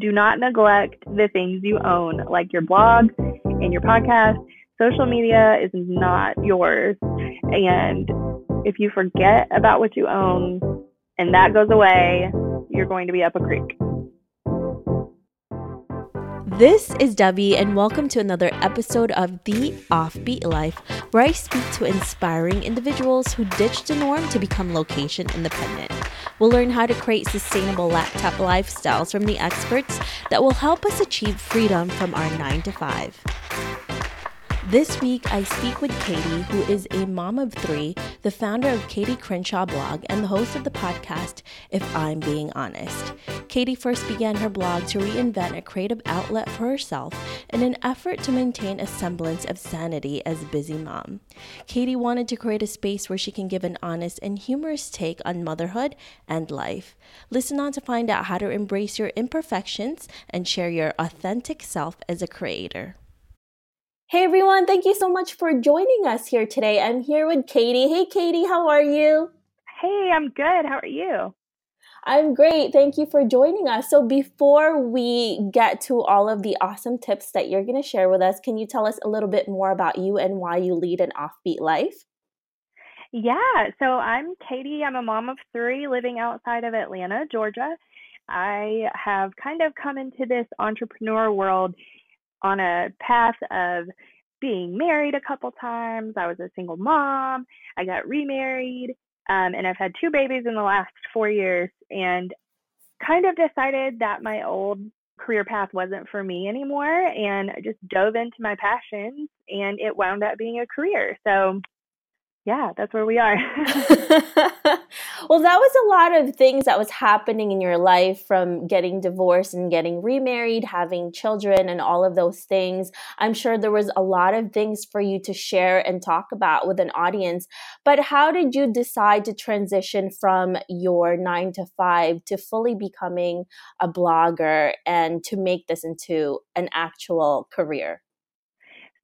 Do not neglect the things you own, like your blog and your podcast. Social media is not yours. And if you forget about what you own and that goes away, you're going to be up a creek. This is Debbie, and welcome to another episode of The Offbeat Life, where I speak to inspiring individuals who ditch the norm to become location independent. We'll learn how to create sustainable laptop lifestyles from the experts that will help us achieve freedom from our 9 to 5. This week, I speak with Katie, who is a mom of three, the founder of Katie Crenshaw blog, and the host of the podcast, If I'm Being Honest. Katie first began her blog to reinvent a creative outlet for herself in an effort to maintain a semblance of sanity as a busy mom. Katie wanted to create a space where she can give an honest and humorous take on motherhood and life. Listen on to find out how to embrace your imperfections and share your authentic self as a creator. Hey everyone, thank you so much for joining us here today. I'm here with Katie. Hey Katie, how are you? Hey, I'm good. How are you? I'm great. Thank you for joining us. So, before we get to all of the awesome tips that you're going to share with us, can you tell us a little bit more about you and why you lead an offbeat life? Yeah, so I'm Katie. I'm a mom of three living outside of Atlanta, Georgia. I have kind of come into this entrepreneur world on a path of being married a couple times. I was a single mom. I got remarried. Um, and I've had two babies in the last four years and kind of decided that my old career path wasn't for me anymore and I just dove into my passions and it wound up being a career. So yeah, that's where we are. well, that was a lot of things that was happening in your life from getting divorced and getting remarried, having children, and all of those things. I'm sure there was a lot of things for you to share and talk about with an audience. But how did you decide to transition from your nine to five to fully becoming a blogger and to make this into an actual career?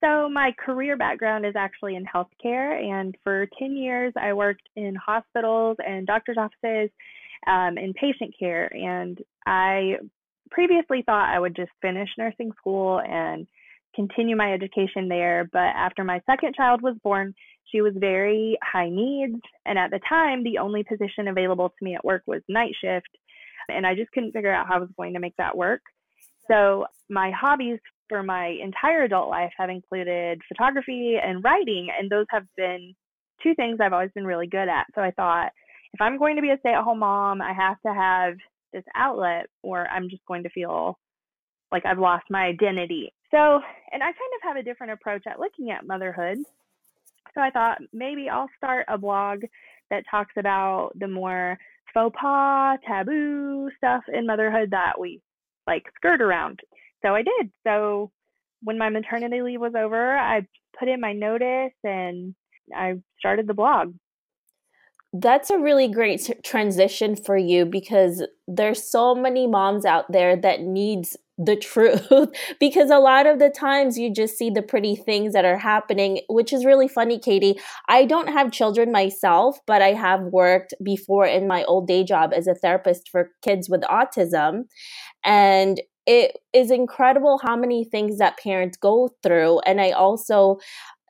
So, my career background is actually in healthcare, and for 10 years, I worked in hospitals and doctor's offices um, in patient care. And I previously thought I would just finish nursing school and continue my education there. But after my second child was born, she was very high needs. And at the time, the only position available to me at work was night shift. And I just couldn't figure out how I was going to make that work. So, my hobbies for my entire adult life have included photography and writing, and those have been two things I've always been really good at. So I thought if I'm going to be a stay at home mom, I have to have this outlet, or I'm just going to feel like I've lost my identity. So, and I kind of have a different approach at looking at motherhood. So I thought maybe I'll start a blog that talks about the more faux pas, taboo stuff in motherhood that we like skirt around so I did. So when my maternity leave was over, I put in my notice and I started the blog. That's a really great transition for you because there's so many moms out there that needs the truth because a lot of the times you just see the pretty things that are happening which is really funny Katie I don't have children myself but I have worked before in my old day job as a therapist for kids with autism and it is incredible how many things that parents go through. And I also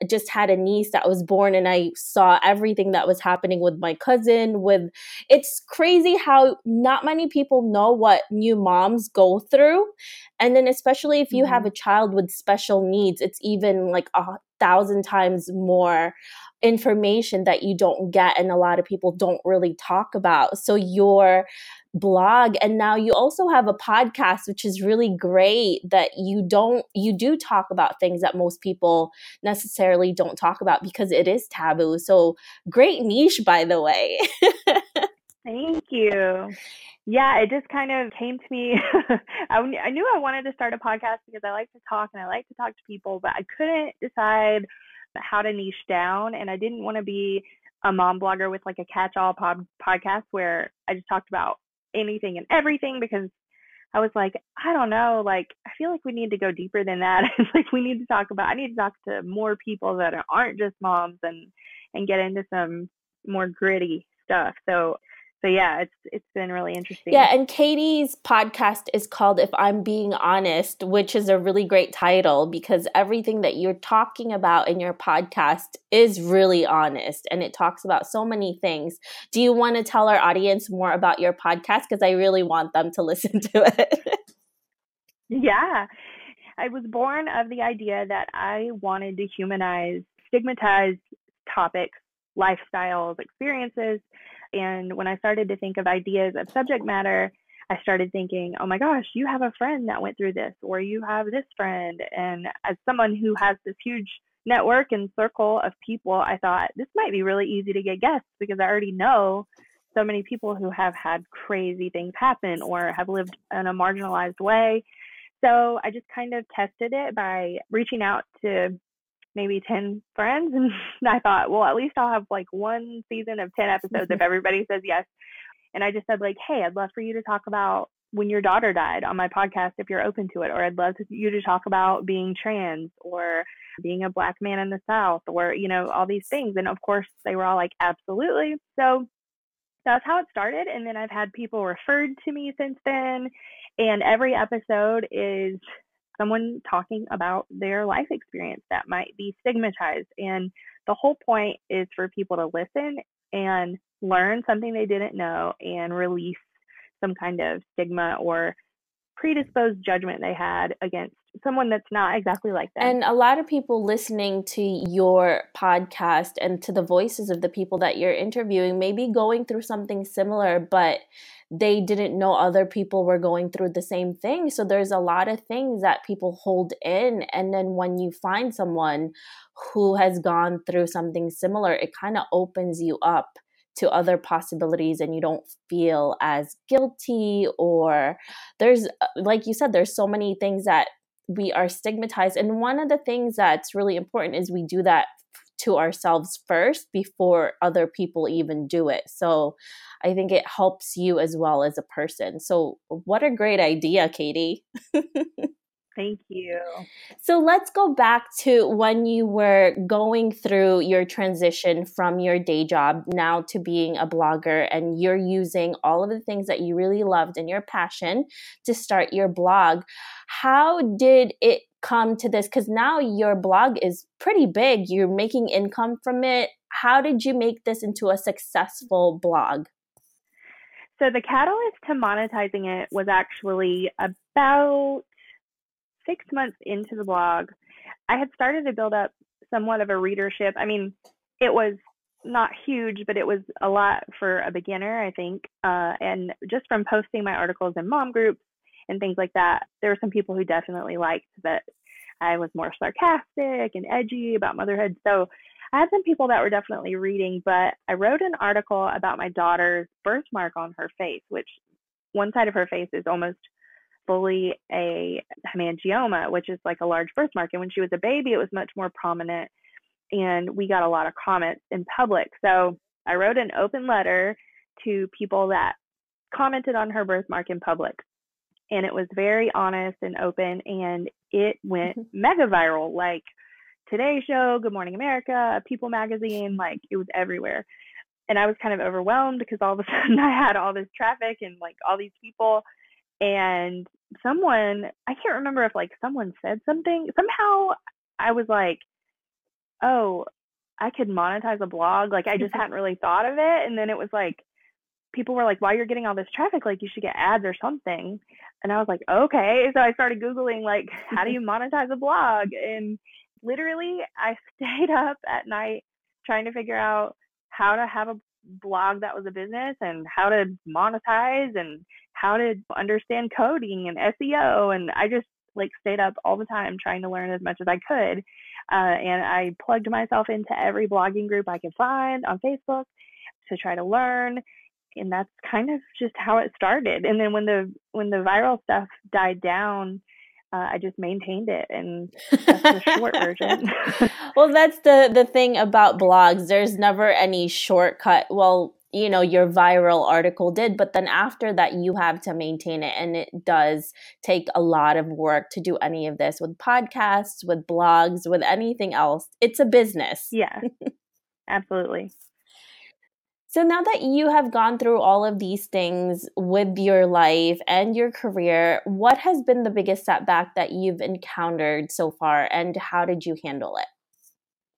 just had a niece that was born and I saw everything that was happening with my cousin with it's crazy how not many people know what new moms go through and then especially if you mm-hmm. have a child with special needs it's even like a thousand times more information that you don't get and a lot of people don't really talk about so your blog and now you also have a podcast which is really great that you don't you do talk about things that most people necessarily don't talk about because it is taboo. So great niche by the way. Thank you. Yeah it just kind of came to me. I, I knew i wanted to start a podcast because i like to talk and i like to talk to people but i couldn't decide how to niche down and i didn't want to be a mom blogger with like a catch-all pod- podcast where I just talked about anything and everything because I was like, I don't know, like I feel like we need to go deeper than that. it's like we need to talk about I need to talk to more people that aren't just moms and and get into some more gritty stuff. So so yeah, it's it's been really interesting. Yeah, and Katie's podcast is called If I'm Being Honest, which is a really great title because everything that you're talking about in your podcast is really honest and it talks about so many things. Do you want to tell our audience more about your podcast because I really want them to listen to it? yeah. I was born of the idea that I wanted to humanize stigmatized topics, lifestyles, experiences and when I started to think of ideas of subject matter, I started thinking, oh my gosh, you have a friend that went through this, or you have this friend. And as someone who has this huge network and circle of people, I thought this might be really easy to get guests because I already know so many people who have had crazy things happen or have lived in a marginalized way. So I just kind of tested it by reaching out to maybe 10 friends. And I thought, well, at least I'll have like one season of 10 episodes if everybody says yes. And I just said, like, hey, I'd love for you to talk about when your daughter died on my podcast if you're open to it. Or I'd love to, you to talk about being trans or being a black man in the South or, you know, all these things. And of course, they were all like, absolutely. So that's how it started. And then I've had people referred to me since then. And every episode is someone talking about their life experience that might be stigmatized. And the whole point is for people to listen and learn something they didn't know and release some kind of stigma or predisposed judgment they had against someone that's not exactly like that. And a lot of people listening to your podcast and to the voices of the people that you're interviewing may be going through something similar, but they didn't know other people were going through the same thing. So there's a lot of things that people hold in. And then when you find someone who has gone through something similar, it kind of opens you up to other possibilities and you don't feel as guilty or there's like you said there's so many things that we are stigmatized and one of the things that's really important is we do that to ourselves first before other people even do it. So I think it helps you as well as a person. So, what a great idea, Katie. Thank you. So let's go back to when you were going through your transition from your day job now to being a blogger, and you're using all of the things that you really loved and your passion to start your blog. How did it come to this? Because now your blog is pretty big, you're making income from it. How did you make this into a successful blog? So, the catalyst to monetizing it was actually about six months into the blog, I had started to build up somewhat of a readership. I mean, it was not huge, but it was a lot for a beginner, I think. Uh, and just from posting my articles in mom groups and things like that, there were some people who definitely liked that I was more sarcastic and edgy about motherhood. So I had some people that were definitely reading, but I wrote an article about my daughter's birthmark on her face, which one side of her face is almost fully a hemangioma, which is like a large birthmark. And when she was a baby, it was much more prominent. And we got a lot of comments in public. So I wrote an open letter to people that commented on her birthmark in public. And it was very honest and open. And it went mm-hmm. mega viral like Today Show, Good Morning America, People Magazine, like it was everywhere. And I was kind of overwhelmed because all of a sudden I had all this traffic and like all these people and someone i can't remember if like someone said something somehow i was like oh i could monetize a blog like i just hadn't really thought of it and then it was like people were like why you're getting all this traffic like you should get ads or something and i was like okay so i started googling like how do you monetize a blog? and literally i stayed up at night trying to figure out how to have a blog that was a business and how to monetize and how to understand coding and SEO. And I just like stayed up all the time trying to learn as much as I could. Uh, and I plugged myself into every blogging group I could find on Facebook to try to learn. And that's kind of just how it started. And then when the when the viral stuff died down, uh, I just maintained it, and that's the short version. well, that's the the thing about blogs. There's never any shortcut. Well, you know, your viral article did, but then after that, you have to maintain it, and it does take a lot of work to do any of this with podcasts, with blogs, with anything else. It's a business. Yeah, absolutely. So now that you have gone through all of these things with your life and your career, what has been the biggest setback that you've encountered so far and how did you handle it?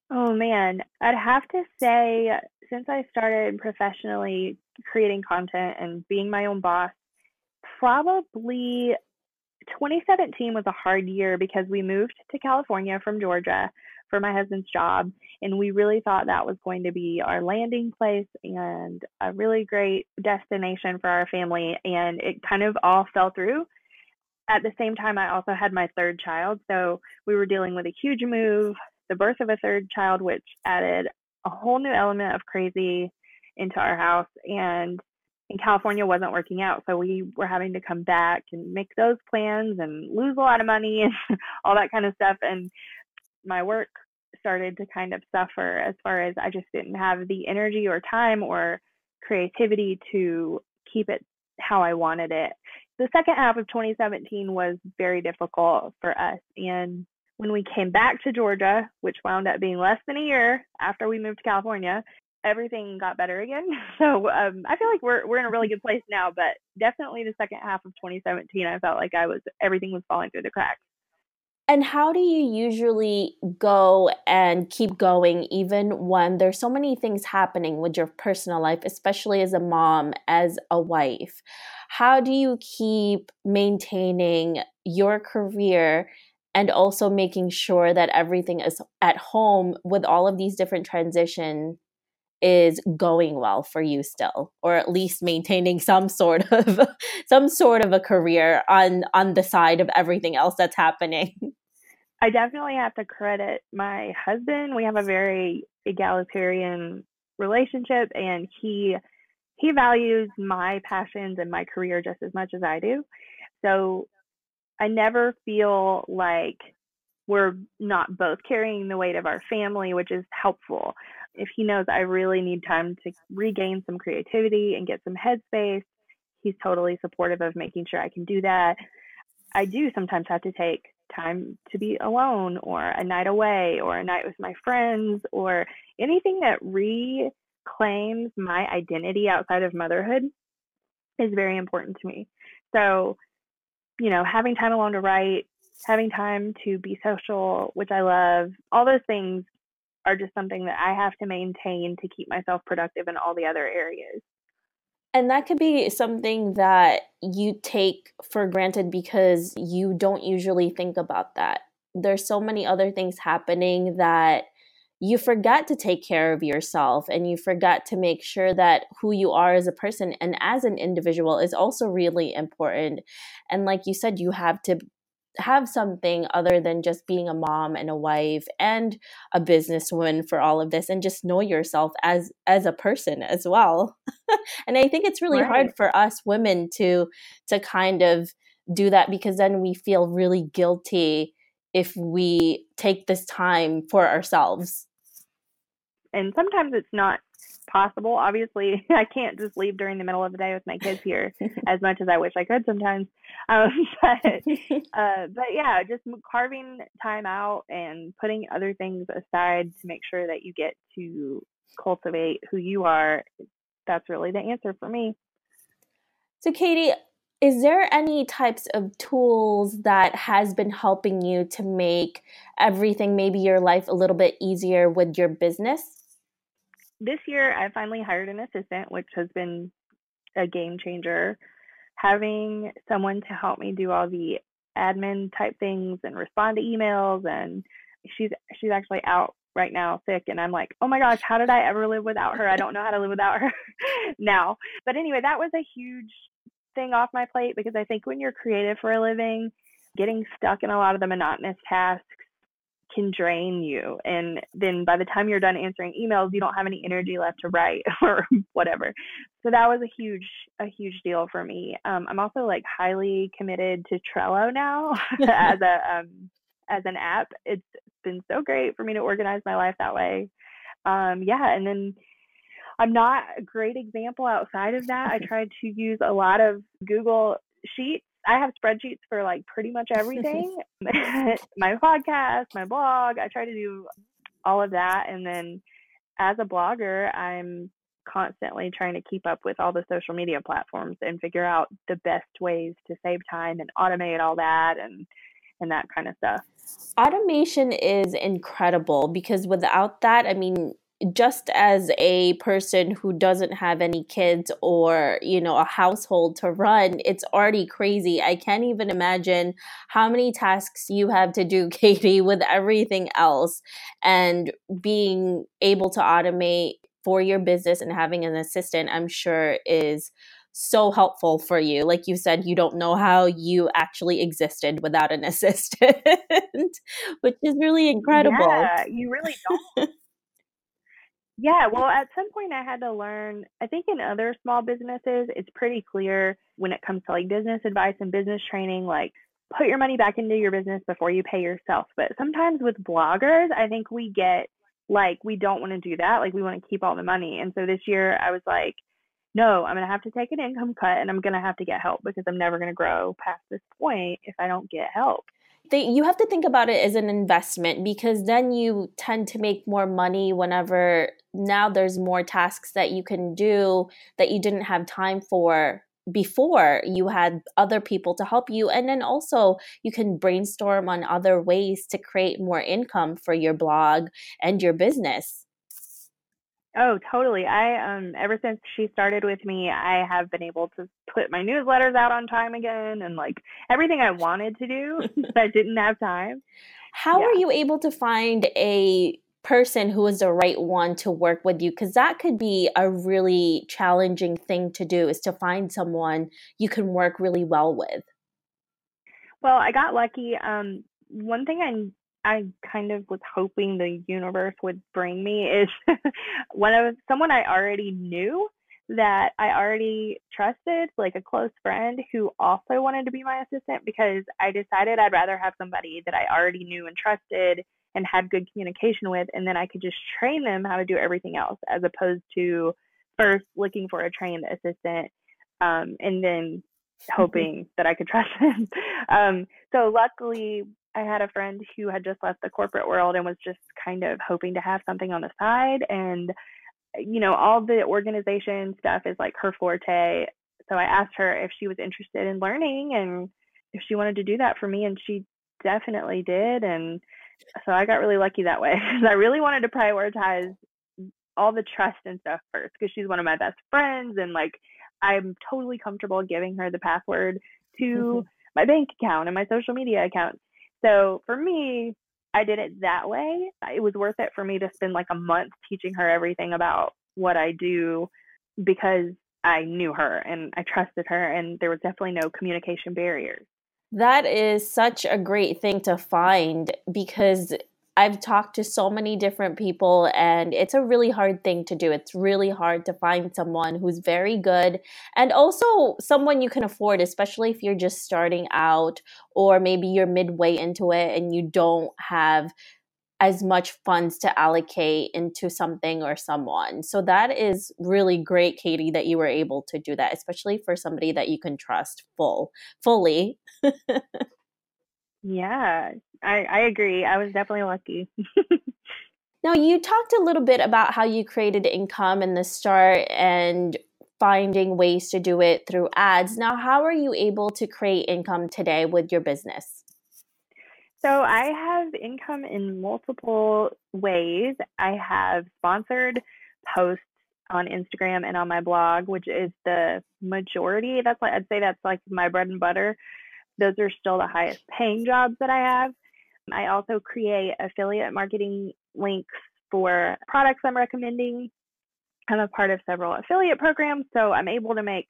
Oh man, I'd have to say since I started professionally creating content and being my own boss, probably 2017 was a hard year because we moved to California from Georgia for my husband's job. And we really thought that was going to be our landing place and a really great destination for our family. And it kind of all fell through. At the same time, I also had my third child. So we were dealing with a huge move, the birth of a third child, which added a whole new element of crazy into our house. And in California wasn't working out. So we were having to come back and make those plans and lose a lot of money and all that kind of stuff. And my work started to kind of suffer as far as I just didn't have the energy or time or creativity to keep it how I wanted it. The second half of 2017 was very difficult for us. And when we came back to Georgia, which wound up being less than a year after we moved to California, everything got better again. So um, I feel like we're we're in a really good place now, but definitely the second half of 2017, I felt like I was everything was falling through the cracks. And how do you usually go and keep going even when there's so many things happening with your personal life, especially as a mom, as a wife? How do you keep maintaining your career and also making sure that everything is at home with all of these different transition is going well for you still or at least maintaining some sort of some sort of a career on on the side of everything else that's happening I definitely have to credit my husband. We have a very egalitarian relationship and he he values my passions and my career just as much as I do. So I never feel like we're not both carrying the weight of our family, which is helpful. If he knows I really need time to regain some creativity and get some headspace, he's totally supportive of making sure I can do that. I do sometimes have to take time to be alone or a night away or a night with my friends or anything that reclaims my identity outside of motherhood is very important to me. So, you know, having time alone to write, having time to be social, which I love, all those things are just something that I have to maintain to keep myself productive in all the other areas. And that could be something that you take for granted because you don't usually think about that. There's so many other things happening that you forget to take care of yourself and you forget to make sure that who you are as a person and as an individual is also really important. And like you said, you have to have something other than just being a mom and a wife and a businesswoman for all of this and just know yourself as as a person as well and i think it's really right. hard for us women to to kind of do that because then we feel really guilty if we take this time for ourselves and sometimes it's not possible. Obviously, I can't just leave during the middle of the day with my kids here as much as I wish I could sometimes. Um, but, uh, but yeah, just carving time out and putting other things aside to make sure that you get to cultivate who you are. That's really the answer for me. So, Katie, is there any types of tools that has been helping you to make everything maybe your life a little bit easier with your business this year I finally hired an assistant, which has been a game changer. Having someone to help me do all the admin type things and respond to emails and she's she's actually out right now sick and I'm like, "Oh my gosh, how did I ever live without her? I don't know how to live without her now." But anyway, that was a huge thing off my plate because I think when you're creative for a living, getting stuck in a lot of the monotonous tasks can drain you. And then by the time you're done answering emails you don't have any energy left to write or whatever. So that was a huge a huge deal for me. Um, i'm also like highly committed to trello now as a um, as an app. It's been so great for me to organize my life that way. Um, yeah and then i'm not a great example outside of that. I tried to use a lot of google sheets I have spreadsheets for like pretty much everything. my podcast, my blog, I try to do all of that and then as a blogger, I'm constantly trying to keep up with all the social media platforms and figure out the best ways to save time and automate all that and and that kind of stuff. Automation is incredible because without that, I mean, just as a person who doesn't have any kids or you know a household to run it's already crazy i can't even imagine how many tasks you have to do katie with everything else and being able to automate for your business and having an assistant i'm sure is so helpful for you. Like you said, you don't know how you actually existed without an assistant, which is really incredible. Yeah, you really don't. yeah, well, at some point I had to learn. I think in other small businesses, it's pretty clear when it comes to like business advice and business training, like put your money back into your business before you pay yourself. But sometimes with bloggers, I think we get like we don't want to do that. Like we want to keep all the money. And so this year I was like, no, I'm going to have to take an income cut and I'm going to have to get help because I'm never going to grow past this point if I don't get help. You have to think about it as an investment because then you tend to make more money whenever now there's more tasks that you can do that you didn't have time for before. You had other people to help you and then also you can brainstorm on other ways to create more income for your blog and your business Oh, totally. I um ever since she started with me, I have been able to put my newsletters out on time again and like everything I wanted to do I didn't have time. How yeah. are you able to find a person who is the right one to work with you because that could be a really challenging thing to do is to find someone you can work really well with well i got lucky um, one thing i I kind of was hoping the universe would bring me is one of someone I already knew that I already trusted, like a close friend who also wanted to be my assistant because I decided I'd rather have somebody that I already knew and trusted and had good communication with, and then I could just train them how to do everything else as opposed to first looking for a trained assistant um, and then hoping that I could trust them. Um, so luckily, I had a friend who had just left the corporate world and was just kind of hoping to have something on the side. And, you know, all the organization stuff is like her forte. So I asked her if she was interested in learning and if she wanted to do that for me. And she definitely did. And so I got really lucky that way because I really wanted to prioritize all the trust and stuff first because she's one of my best friends. And like, I'm totally comfortable giving her the password to mm-hmm. my bank account and my social media account so for me, I did it that way. It was worth it for me to spend like a month teaching her everything about what I do because I knew her and I trusted her, and there was definitely no communication barriers. That is such a great thing to find because I've talked to so many different people, and it's a really hard thing to do. It's really hard to find someone who's very good and also someone you can afford, especially if you're just starting out or maybe you're midway into it and you don't have as much funds to allocate into something or someone. So that is really great, Katie, that you were able to do that, especially for somebody that you can trust full fully. yeah, I, I agree. I was definitely lucky. now, you talked a little bit about how you created income in the start and finding ways to do it through ads. Now, how are you able to create income today with your business? So, I have income in multiple ways. I have sponsored posts on Instagram and on my blog, which is the majority. That's like I'd say that's like my bread and butter. Those are still the highest paying jobs that I have. I also create affiliate marketing links for products I'm recommending. I'm a part of several affiliate programs, so I'm able to make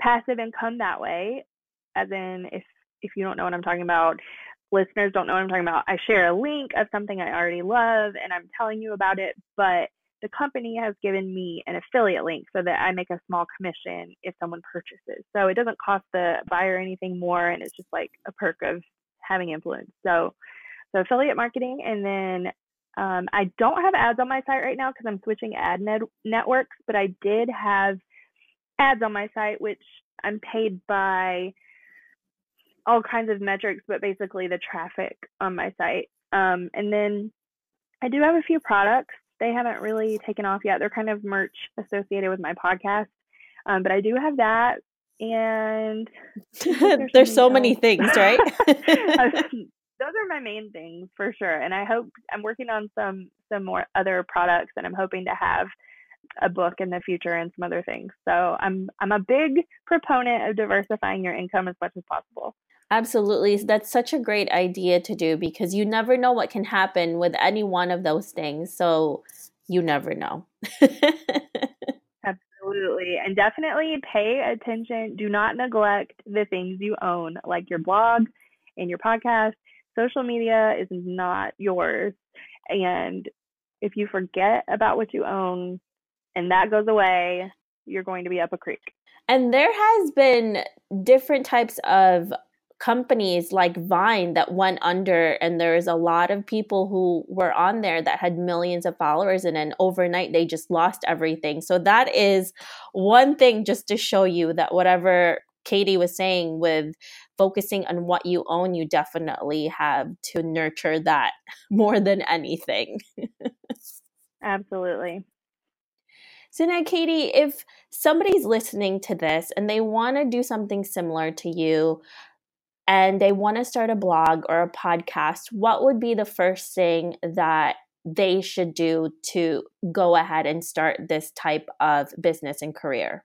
passive income that way. As in, if if you don't know what I'm talking about, listeners don't know what I'm talking about. I share a link of something I already love, and I'm telling you about it, but the company has given me an affiliate link so that I make a small commission if someone purchases. So it doesn't cost the buyer anything more, and it's just like a perk of having influence. So so affiliate marketing, and then um, I don't have ads on my site right now because I'm switching ad net- networks, but I did have ads on my site, which I'm paid by all kinds of metrics, but basically the traffic on my site. Um, and then I do have a few products they haven't really taken off yet. They're kind of merch associated with my podcast. Um, but I do have that. And there's, there's so else. many things, right? Those are my main things for sure. And I hope I'm working on some some more other products and I'm hoping to have a book in the future and some other things. So I'm I'm a big proponent of diversifying your income as much as possible. Absolutely. That's such a great idea to do because you never know what can happen with any one of those things. So you never know. Absolutely. And definitely pay attention. Do not neglect the things you own, like your blog and your podcast. Social media is not yours. And if you forget about what you own and that goes away, you're going to be up a creek. And there has been different types of companies like Vine that went under, and there's a lot of people who were on there that had millions of followers, and then overnight they just lost everything. So that is one thing just to show you that whatever Katie was saying with focusing on what you own, you definitely have to nurture that more than anything. Absolutely. So now, Katie, if somebody's listening to this and they want to do something similar to you, and they want to start a blog or a podcast, what would be the first thing that they should do to go ahead and start this type of business and career?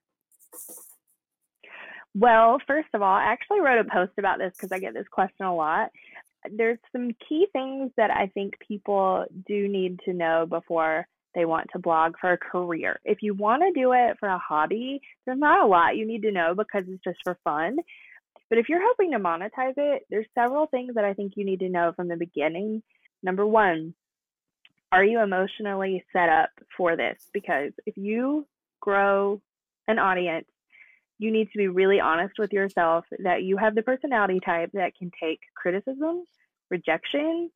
Well, first of all, I actually wrote a post about this because I get this question a lot. There's some key things that I think people do need to know before they want to blog for a career. If you want to do it for a hobby, there's not a lot you need to know because it's just for fun. But if you're hoping to monetize it, there's several things that I think you need to know from the beginning. Number one, are you emotionally set up for this? Because if you grow an audience, you need to be really honest with yourself that you have the personality type that can take criticism, rejection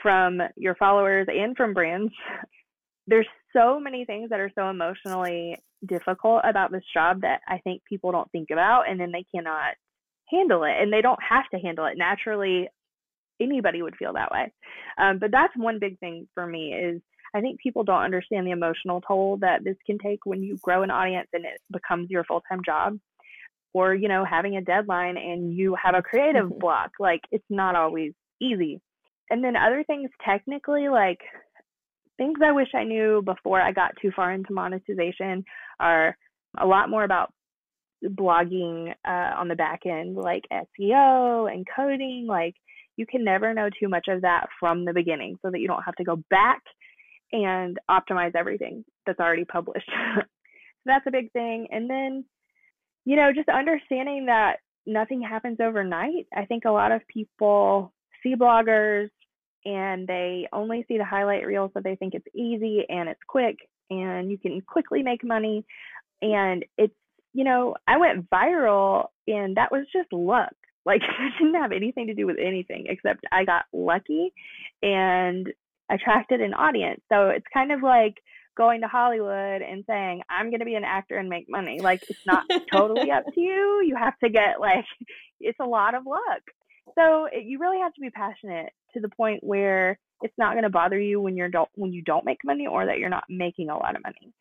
from your followers and from brands. There's so many things that are so emotionally difficult about this job that I think people don't think about and then they cannot handle it and they don't have to handle it naturally anybody would feel that way um, but that's one big thing for me is i think people don't understand the emotional toll that this can take when you grow an audience and it becomes your full-time job or you know having a deadline and you have a creative mm-hmm. block like it's not always easy and then other things technically like things i wish i knew before i got too far into monetization are a lot more about blogging uh, on the back end, like SEO and coding. Like you can never know too much of that from the beginning so that you don't have to go back and optimize everything that's already published. so that's a big thing. And then, you know, just understanding that nothing happens overnight. I think a lot of people see bloggers and they only see the highlight reels so they think it's easy and it's quick and you can quickly make money and it's you know, I went viral and that was just luck. Like it didn't have anything to do with anything except I got lucky and attracted an audience. So it's kind of like going to Hollywood and saying, I'm going to be an actor and make money. Like it's not totally up to you. You have to get like, it's a lot of luck. So it, you really have to be passionate to the point where it's not going to bother you when you're don't when you don't make money or that you're not making a lot of money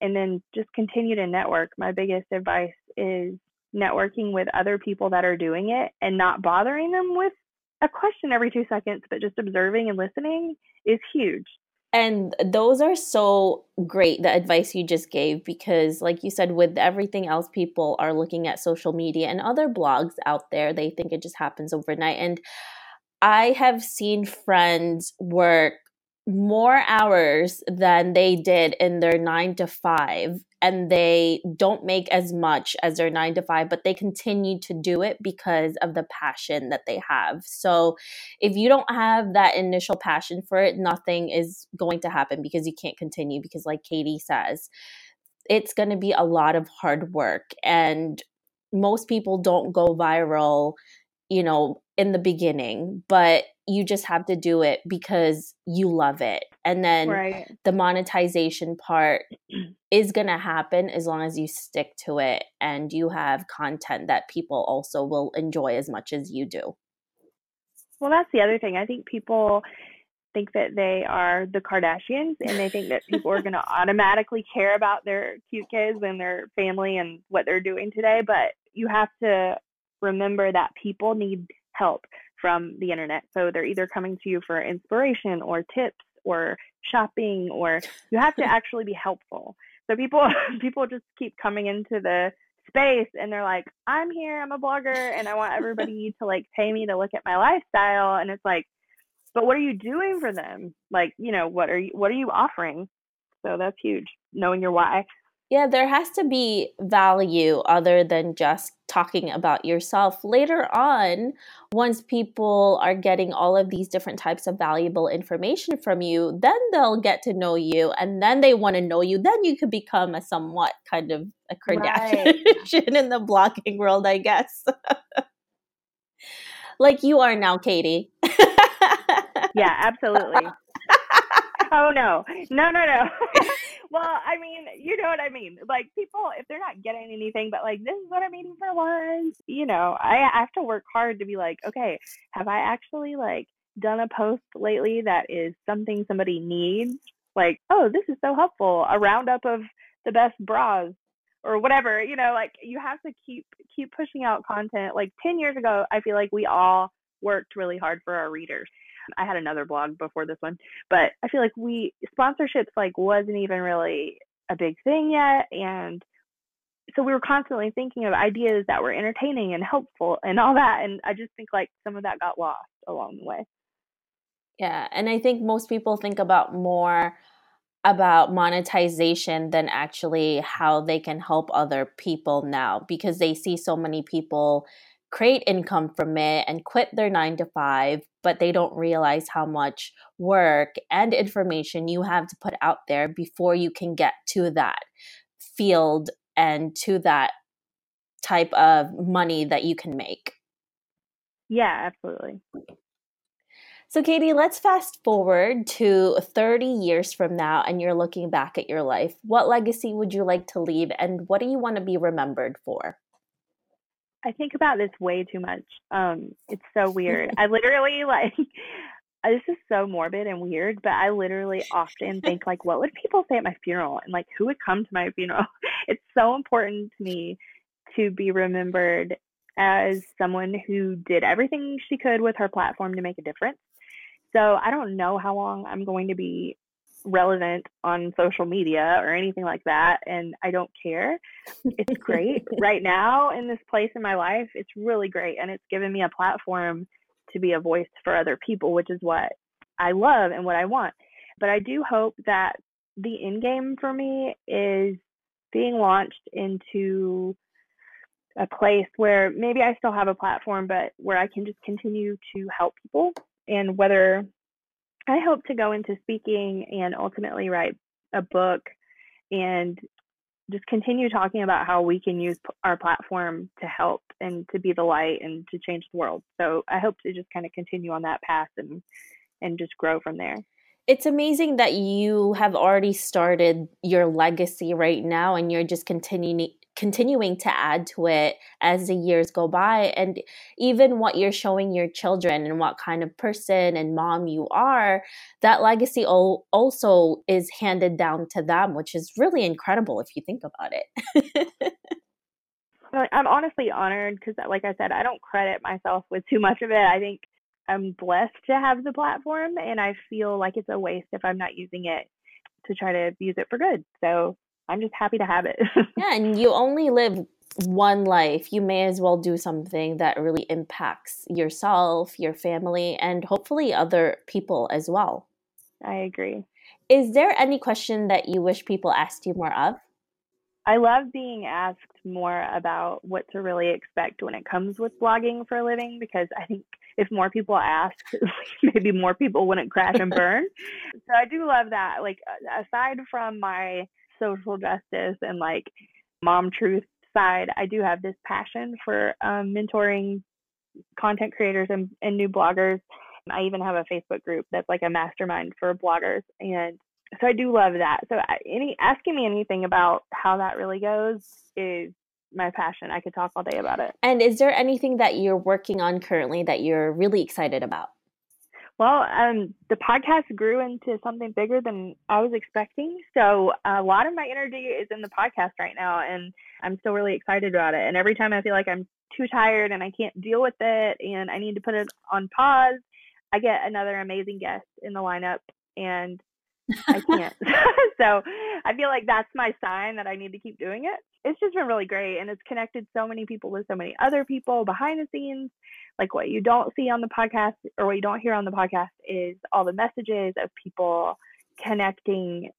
and then just continue to network. My biggest advice is networking with other people that are doing it and not bothering them with a question every two seconds, but just observing and listening is huge. And those are so great, the advice you just gave, because, like you said, with everything else, people are looking at social media and other blogs out there. They think it just happens overnight. And I have seen friends work more hours than they did in their nine to five and they don't make as much as their nine to five, but they continue to do it because of the passion that they have. So, if you don't have that initial passion for it, nothing is going to happen because you can't continue. Because, like Katie says, it's going to be a lot of hard work, and most people don't go viral, you know, in the beginning, but you just have to do it because you love it. And then right. the monetization part is going to happen as long as you stick to it and you have content that people also will enjoy as much as you do. Well, that's the other thing. I think people think that they are the Kardashians and they think that people are going to automatically care about their cute kids and their family and what they're doing today. But you have to remember that people need help from the internet. So they're either coming to you for inspiration or tips or shopping or you have to actually be helpful. So people people just keep coming into the space and they're like, I'm here, I'm a blogger and I want everybody to like pay me to look at my lifestyle and it's like, but what are you doing for them? Like, you know, what are you what are you offering? So that's huge, knowing your why. Yeah, there has to be value other than just talking about yourself. Later on, once people are getting all of these different types of valuable information from you, then they'll get to know you and then they want to know you. Then you could become a somewhat kind of a Kardashian right. in the blogging world, I guess. like you are now, Katie. yeah, absolutely. Oh no, no, no, no. well, I mean, you know what I mean. Like people, if they're not getting anything, but like this is what I'm eating for lunch. You know, I have to work hard to be like, okay, have I actually like done a post lately that is something somebody needs? Like, oh, this is so helpful. A roundup of the best bras or whatever you know like you have to keep keep pushing out content like 10 years ago i feel like we all worked really hard for our readers I had another blog before this one, but I feel like we sponsorships like wasn't even really a big thing yet and so we were constantly thinking of ideas that were entertaining and helpful and all that and I just think like some of that got lost along the way. Yeah, and I think most people think about more about monetization than actually how they can help other people now because they see so many people create income from it and quit their nine to five, but they don't realize how much work and information you have to put out there before you can get to that field and to that type of money that you can make. Yeah, absolutely. So, Katie, let's fast forward to 30 years from now and you're looking back at your life. What legacy would you like to leave and what do you want to be remembered for? I think about this way too much. Um, it's so weird. I literally like this is so morbid and weird, but I literally often think like, what would people say at my funeral, and like who would come to my funeral? It's so important to me to be remembered as someone who did everything she could with her platform to make a difference. So I don't know how long I'm going to be relevant on social media or anything like that and I don't care. It's great right now in this place in my life. It's really great and it's given me a platform to be a voice for other people, which is what I love and what I want. But I do hope that the end game for me is being launched into a place where maybe I still have a platform, but where I can just continue to help people. And whether I hope to go into speaking and ultimately write a book and just continue talking about how we can use our platform to help and to be the light and to change the world. So I hope to just kind of continue on that path and and just grow from there. It's amazing that you have already started your legacy right now and you're just continuing continuing to add to it as the years go by and even what you're showing your children and what kind of person and mom you are that legacy also is handed down to them which is really incredible if you think about it. I'm honestly honored because uh, like i said i don't credit myself with too much of it. I think i'm blessed to have the platform and i feel like it's a waste if i'm not using it to try to use it for good. So I'm just happy to have it. yeah, and you only live one life. You may as well do something that really impacts yourself, your family, and hopefully other people as well. I agree. Is there any question that you wish people asked you more of? I love being asked more about what to really expect when it comes with blogging for a living because I think if more people asked, maybe more people wouldn't crash and burn. so I do love that. Like aside from my social justice and like mom truth side, I do have this passion for um, mentoring content creators and, and new bloggers. I even have a Facebook group that's like a mastermind for bloggers, and so I do love that. So any asking me anything about how that really goes is my passion. I could talk all day about it. And is there anything that you're working on currently that you're really excited about? Well, um, the podcast grew into something bigger than I was expecting. So a lot of my energy is in the podcast right now, and I'm still really excited about it. And every time I feel like I'm too tired and I can't deal with it and I need to put it on pause, I get another amazing guest in the lineup, and I can't. so I feel like that's my sign that I need to keep doing it. It's just been really great, and it's connected so many people with so many other people behind the scenes like what you don't see on the podcast or what you don't hear on the podcast is all the messages of people connecting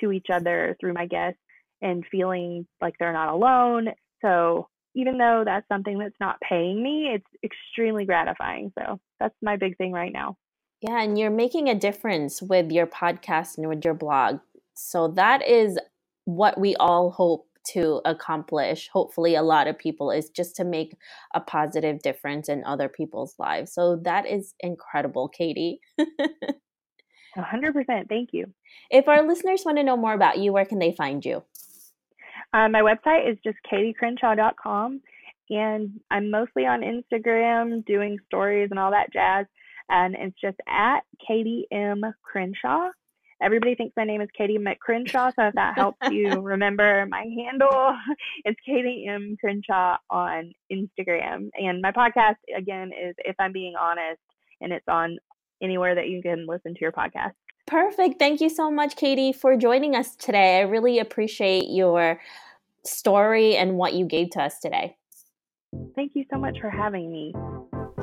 to each other through my guests and feeling like they're not alone. So even though that's something that's not paying me, it's extremely gratifying. So that's my big thing right now. Yeah, and you're making a difference with your podcast and with your blog. So that is what we all hope to accomplish hopefully a lot of people is just to make a positive difference in other people's lives. So that is incredible katie. 100% thank you. If our listeners want to know more about you where can they find you? Uh, my website is just katiecrenshaw.com and i'm mostly on instagram doing stories and all that jazz and it's just at katie m. Crenshaw everybody thinks my name is Katie McCrenshaw. So if that helps you remember my handle, it's Katie M. Crenshaw on Instagram. And my podcast, again, is If I'm Being Honest, and it's on anywhere that you can listen to your podcast. Perfect. Thank you so much, Katie, for joining us today. I really appreciate your story and what you gave to us today. Thank you so much for having me.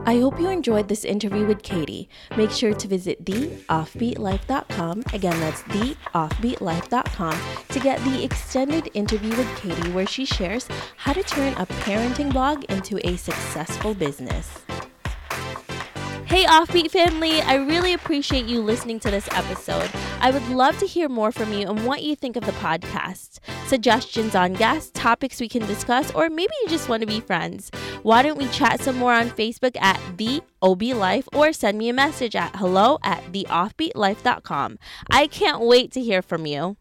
I hope you enjoyed this interview with Katie. Make sure to visit theoffbeatlife.com. Again, that's theoffbeatlife.com to get the extended interview with Katie where she shares how to turn a parenting blog into a successful business. Hey, Offbeat family, I really appreciate you listening to this episode. I would love to hear more from you and what you think of the podcast. Suggestions on guests, topics we can discuss, or maybe you just want to be friends. Why don't we chat some more on Facebook at The OB Life or send me a message at hello at theoffbeatlife.com. I can't wait to hear from you.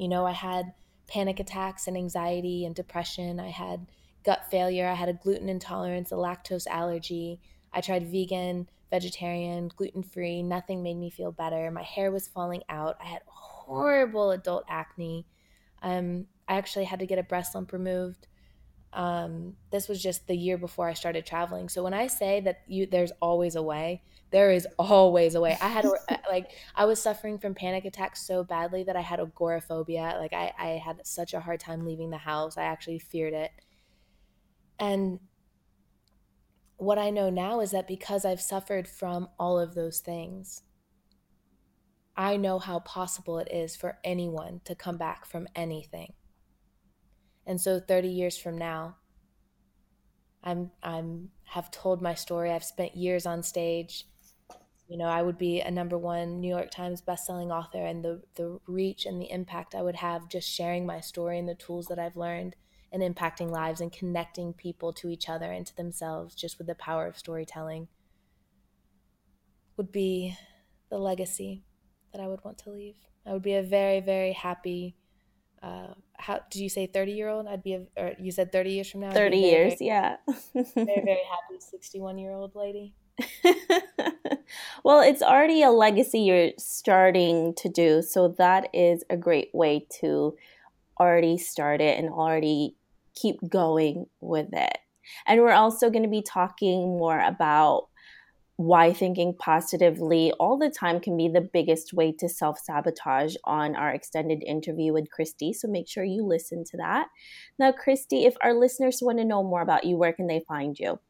You know, I had panic attacks and anxiety and depression. I had gut failure. I had a gluten intolerance, a lactose allergy. I tried vegan, vegetarian, gluten free. Nothing made me feel better. My hair was falling out. I had horrible adult acne. Um, I actually had to get a breast lump removed um, this was just the year before I started traveling. So when I say that you there's always a way, there is always a way. I had like I was suffering from panic attacks so badly that I had agoraphobia. Like I, I had such a hard time leaving the house. I actually feared it. And what I know now is that because I've suffered from all of those things, I know how possible it is for anyone to come back from anything. And so 30 years from now, I'm I'm have told my story. I've spent years on stage. You know, I would be a number one New York Times bestselling author, and the the reach and the impact I would have just sharing my story and the tools that I've learned and impacting lives and connecting people to each other and to themselves just with the power of storytelling would be the legacy that I would want to leave. I would be a very, very happy. Uh, how did you say thirty year old? I'd be a, or you said thirty years from now. Thirty very, years, very, yeah. very, very happy sixty one year old lady. well, it's already a legacy you're starting to do, so that is a great way to already start it and already keep going with it. And we're also going to be talking more about why thinking positively all the time can be the biggest way to self sabotage on our extended interview with Christy. So make sure you listen to that. Now, Christy, if our listeners want to know more about you, where can they find you?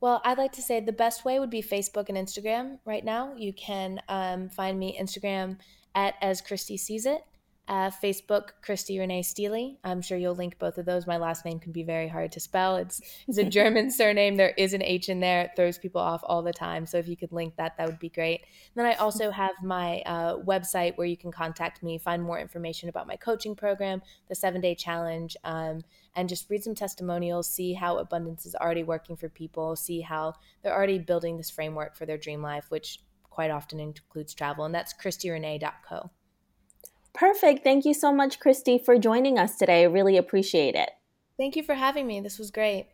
Well, I'd like to say the best way would be Facebook and Instagram right now. You can um, find me Instagram at as Christy sees it uh, Facebook, Christy Renee Steely. I'm sure you'll link both of those. My last name can be very hard to spell. It's, it's a German surname. There is an H in there. It throws people off all the time. So if you could link that, that would be great. And then I also have my uh, website where you can contact me, find more information about my coaching program, the seven day challenge, um, and just read some testimonials, see how abundance is already working for people, see how they're already building this framework for their dream life, which quite often includes travel. And that's christyrenee.co. Perfect. Thank you so much, Christy, for joining us today. I really appreciate it. Thank you for having me. This was great.